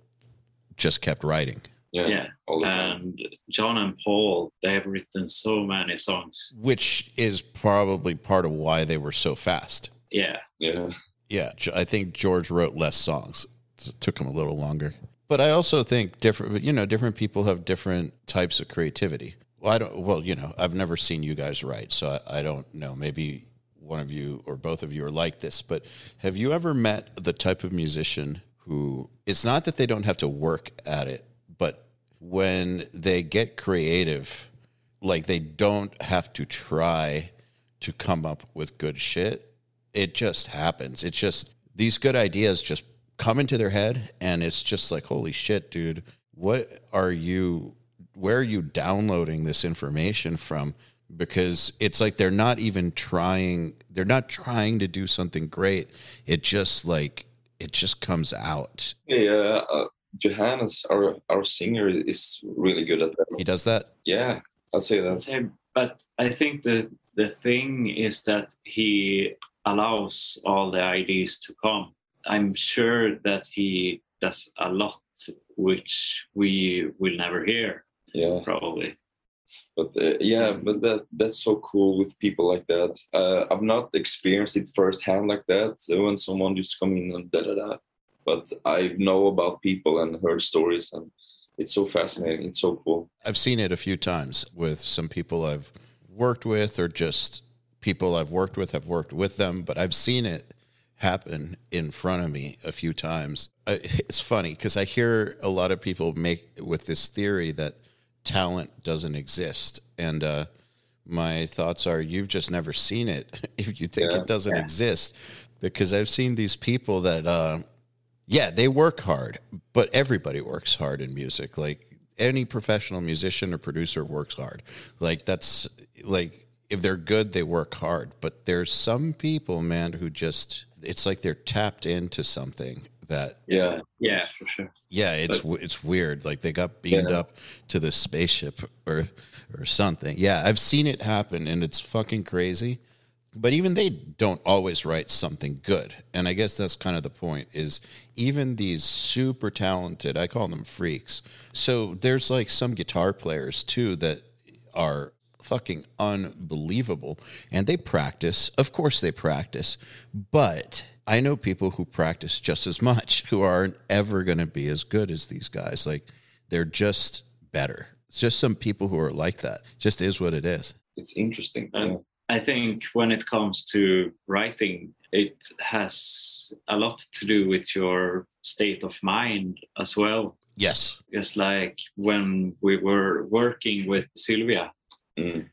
just kept writing. Yeah. yeah. And John and Paul, they have written so many songs. Which is probably part of why they were so fast. Yeah. Yeah. Yeah. I think George wrote less songs. It took him a little longer. But I also think different, you know, different people have different types of creativity. Well, I don't, well, you know, I've never seen you guys write, so I, I don't know. Maybe one of you or both of you are like this, but have you ever met the type of musician who it's not that they don't have to work at it, but when they get creative, like they don't have to try to come up with good shit. It just happens. It's just these good ideas just come into their head and it's just like, holy shit, dude, what are you where are you downloading this information from? because it's like they're not even trying they're not trying to do something great it just like it just comes out yeah uh, johannes our our singer is really good at that. He does that? Yeah i'll say that. But i think the the thing is that he allows all the ideas to come. I'm sure that he does a lot which we will never hear yeah. probably. But uh, yeah but that that's so cool with people like that. Uh, i've not experienced it firsthand like that. So when someone just come in and da da da but i know about people and heard stories and it's so fascinating it's so cool i've seen it a few times with some people i've worked with or just people i've worked with have worked with them but i've seen it happen in front of me a few times it's funny because i hear a lot of people make with this theory that talent doesn't exist. And uh, my thoughts are you've just never seen it if you think yeah, it doesn't yeah. exist. Because I've seen these people that, uh, yeah, they work hard, but everybody works hard in music. Like any professional musician or producer works hard. Like that's like if they're good, they work hard. But there's some people, man, who just it's like they're tapped into something that yeah yeah for sure yeah it's but, it's weird like they got beamed yeah. up to this spaceship or or something yeah i've seen it happen and it's fucking crazy but even they don't always write something good and i guess that's kind of the point is even these super talented i call them freaks so there's like some guitar players too that are fucking unbelievable and they practice of course they practice but I know people who practice just as much who aren't ever going to be as good as these guys. Like they're just better. It's just some people who are like that. Just is what it is. It's interesting. And I think when it comes to writing, it has a lot to do with your state of mind as well. Yes. It's like when we were working with Sylvia. Mm,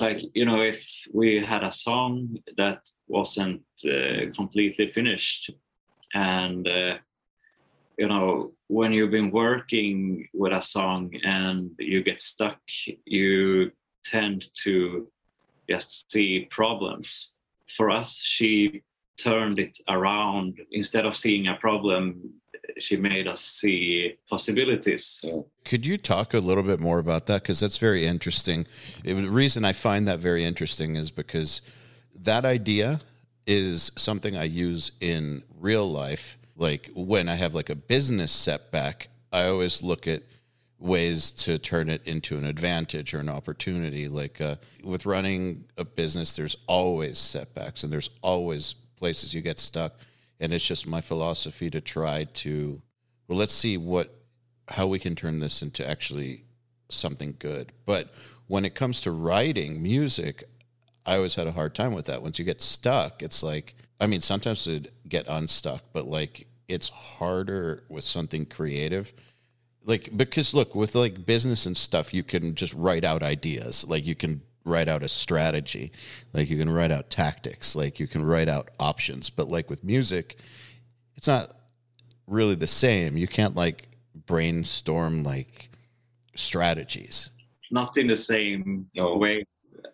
like you know, if we had a song that wasn't uh, completely finished. And, uh, you know, when you've been working with a song and you get stuck, you tend to just see problems. For us, she turned it around. Instead of seeing a problem, she made us see possibilities. Could you talk a little bit more about that? Because that's very interesting. It, the reason I find that very interesting is because that idea is something I use in real life. Like when I have like a business setback, I always look at ways to turn it into an advantage or an opportunity. Like uh, with running a business, there's always setbacks and there's always places you get stuck. And it's just my philosophy to try to, well, let's see what, how we can turn this into actually something good. But when it comes to writing music, I always had a hard time with that. Once you get stuck, it's like, I mean, sometimes to get unstuck, but like it's harder with something creative. Like, because look, with like business and stuff, you can just write out ideas. Like, you can write out a strategy, like, you can write out tactics, like, you can write out options. But like with music, it's not really the same. You can't like brainstorm like strategies. Not in the same no. way.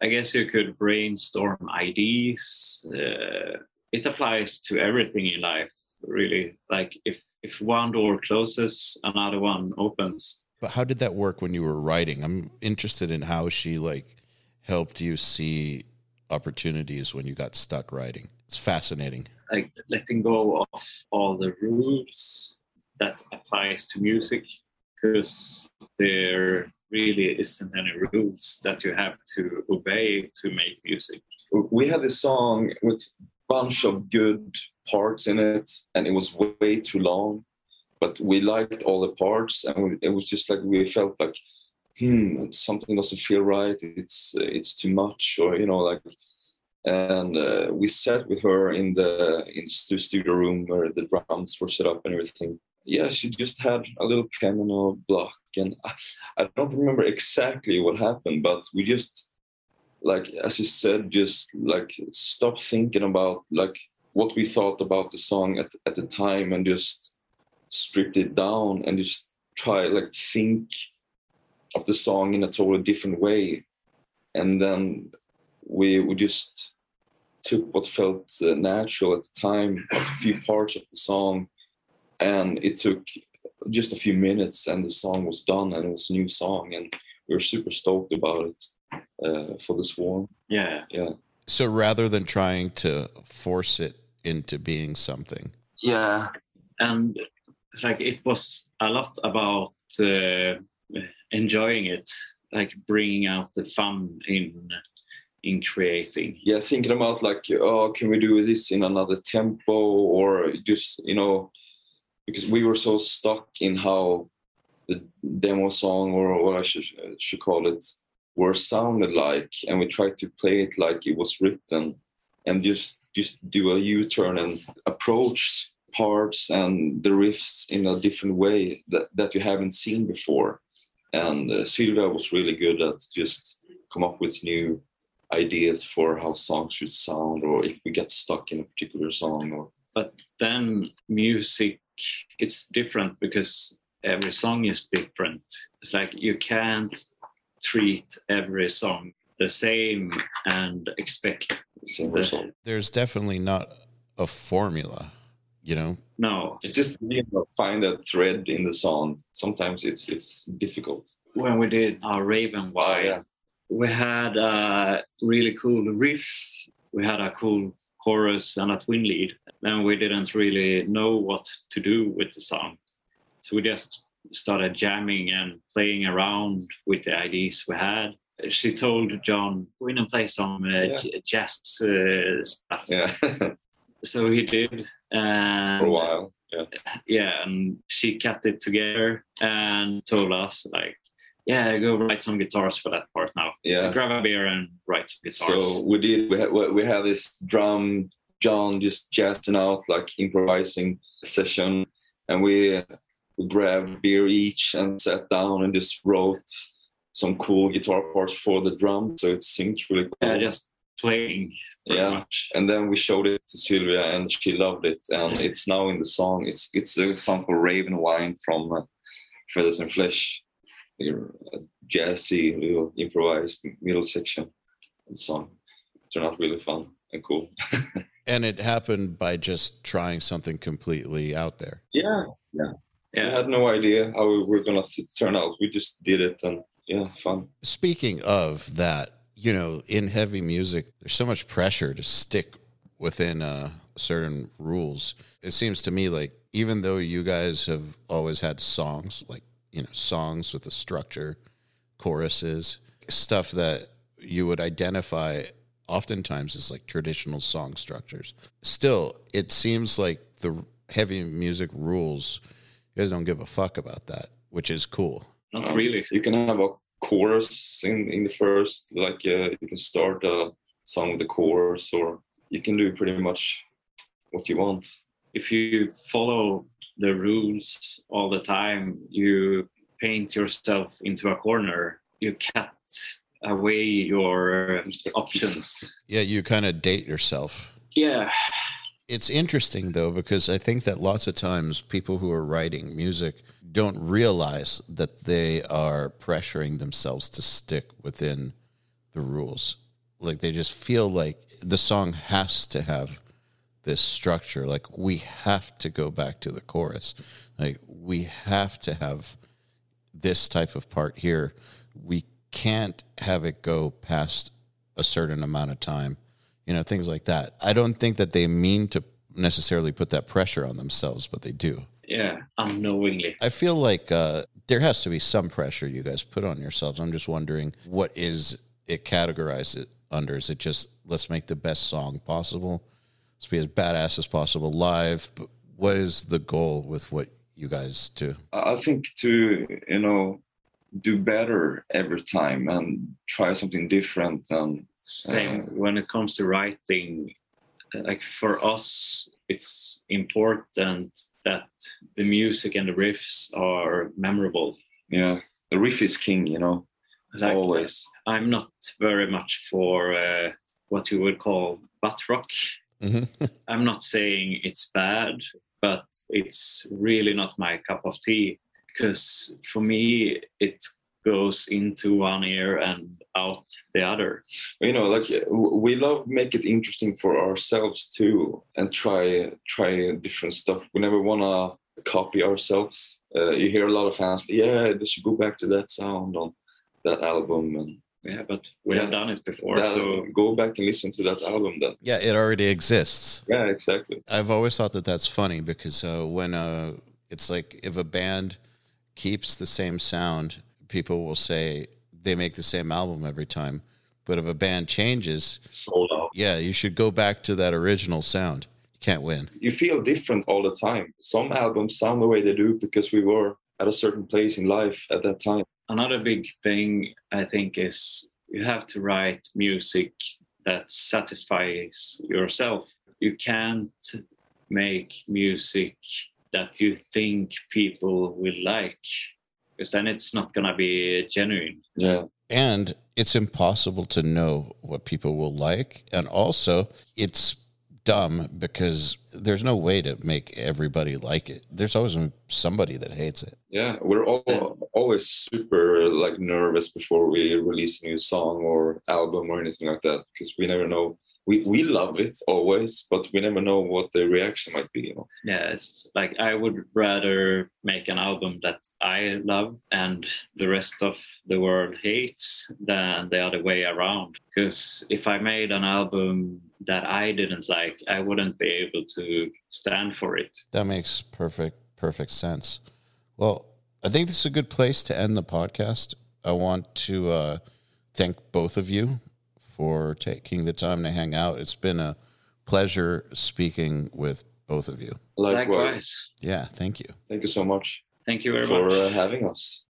I guess you could brainstorm ideas. Uh, it applies to everything in life, really. Like if if one door closes, another one opens. But how did that work when you were writing? I'm interested in how she like helped you see opportunities when you got stuck writing. It's fascinating. Like letting go of all the rules that applies to music because there really isn't any rules that you have to obey to make music. We had a song with a bunch of good parts in it, and it was way too long. But we liked all the parts, and it was just like we felt like, hmm, something doesn't feel right. It's it's too much, or you know, like. And uh, we sat with her in the in the studio room where the drums were set up and everything yeah, she just had a little a block, and I, I don't remember exactly what happened, but we just like as you said, just like stop thinking about like what we thought about the song at at the time, and just stripped it down and just try like think of the song in a totally different way, and then we we just took what felt uh, natural at the time, a few parts of the song and it took just a few minutes and the song was done and it was a new song and we were super stoked about it uh, for the swarm yeah. Yeah. So rather than trying to force it into being something. Yeah. And it's like it was a lot about uh, enjoying it like bringing out the fun in in creating. Yeah thinking about like oh can we do this in another tempo or just you know because we were so stuck in how the demo song or what I should should call it were sounded like, and we tried to play it like it was written, and just just do a U-turn and approach parts and the riffs in a different way that, that you haven't seen before. And uh, Sylvia was really good at just come up with new ideas for how songs should sound, or if we get stuck in a particular song. Or but then music it's different because every song is different. It's like you can't treat every song the same and expect same result. There's definitely not a formula, you know. No, it's just you know, find a thread in the song. Sometimes it's it's difficult. When we did our Raven Wine, oh, yeah. we had a really cool riff. We had a cool chorus and a twin lead. Then we didn't really know what to do with the song. So we just started jamming and playing around with the ideas we had. She told John, "Go in and play some uh, yeah. jazz uh, stuff." Yeah. so he did. And, For a while. Yeah. Yeah, and she kept it together and told us like, yeah, go write some guitars for that part now. Yeah, grab a beer and write some guitars. So we did. We had we had this drum John just jazzing out like improvising session, and we we grabbed beer each and sat down and just wrote some cool guitar parts for the drum. So it seemed really cool. Yeah, just playing. Yeah, much. and then we showed it to Sylvia, and she loved it, and it's now in the song. It's it's a song called Raven Wine from uh, Feathers and Flesh a jazzy little improvised middle section of the song. It turned out really fun and cool. and it happened by just trying something completely out there. Yeah, yeah. Yeah. We had no idea how we were going to turn out. We just did it and yeah, fun. Speaking of that, you know, in heavy music, there's so much pressure to stick within uh, certain rules. It seems to me like even though you guys have always had songs, like you know songs with a structure, choruses, stuff that you would identify oftentimes as like traditional song structures. Still, it seems like the heavy music rules, you guys don't give a fuck about that, which is cool. Not really. You can have a chorus in in the first. Like uh, you can start a song with a chorus, or you can do pretty much what you want. If you follow the rules all the time, you paint yourself into a corner. You cut away your options. Yeah, you kind of date yourself. Yeah. It's interesting though, because I think that lots of times people who are writing music don't realize that they are pressuring themselves to stick within the rules. Like they just feel like the song has to have this structure. Like we have to go back to the chorus. Like we have to have this type of part here. We can't have it go past a certain amount of time. You know, things like that. I don't think that they mean to necessarily put that pressure on themselves, but they do. Yeah, unknowingly. I feel like uh, there has to be some pressure you guys put on yourselves. I'm just wondering what is it categorized it under? Is it just let's make the best song possible? Let's be as badass as possible live. But what is the goal with what you guys do? I think to you know do better every time and try something different and same uh, when it comes to writing like for us it's important that the music and the riffs are memorable. Yeah the riff is king you know like, always. I'm not very much for uh, what you would call butt rock. Mm-hmm. i'm not saying it's bad but it's really not my cup of tea because for me it goes into one ear and out the other. You know like we love make it interesting for ourselves too and try try different stuff. We never want to copy ourselves. Uh, you hear a lot of fans yeah they should go back to that sound on that album. And yeah but we yeah, have done it before that, so go back and listen to that album then. Yeah it already exists. Yeah exactly. I've always thought that that's funny because uh, when uh, it's like if a band keeps the same sound people will say they make the same album every time. But if a band changes, sold out. Yeah, you should go back to that original sound. You can't win. You feel different all the time. Some albums sound the way they do because we were at a certain place in life at that time. Another big thing I think is you have to write music that satisfies yourself. You can't make music that you think people will like because then it's not going to be genuine. Yeah. And it's impossible to know what people will like. And also, it's dumb because there's no way to make everybody like it. There's always somebody that hates it. Yeah, we're all always super like nervous before we release a new song or album or anything like that because we never know we we love it always, but we never know what the reaction might be. You know? Yeah, it's like I would rather make an album that I love and the rest of the world hates than the other way around. Because if I made an album that I didn't like, I wouldn't be able to stand for it. That makes perfect perfect sense. Well, I think this is a good place to end the podcast. I want to uh, thank both of you for taking the time to hang out. It's been a pleasure speaking with both of you. Likewise. Likewise. Yeah, thank you. Thank you so much. Thank you very for, much for uh, having us.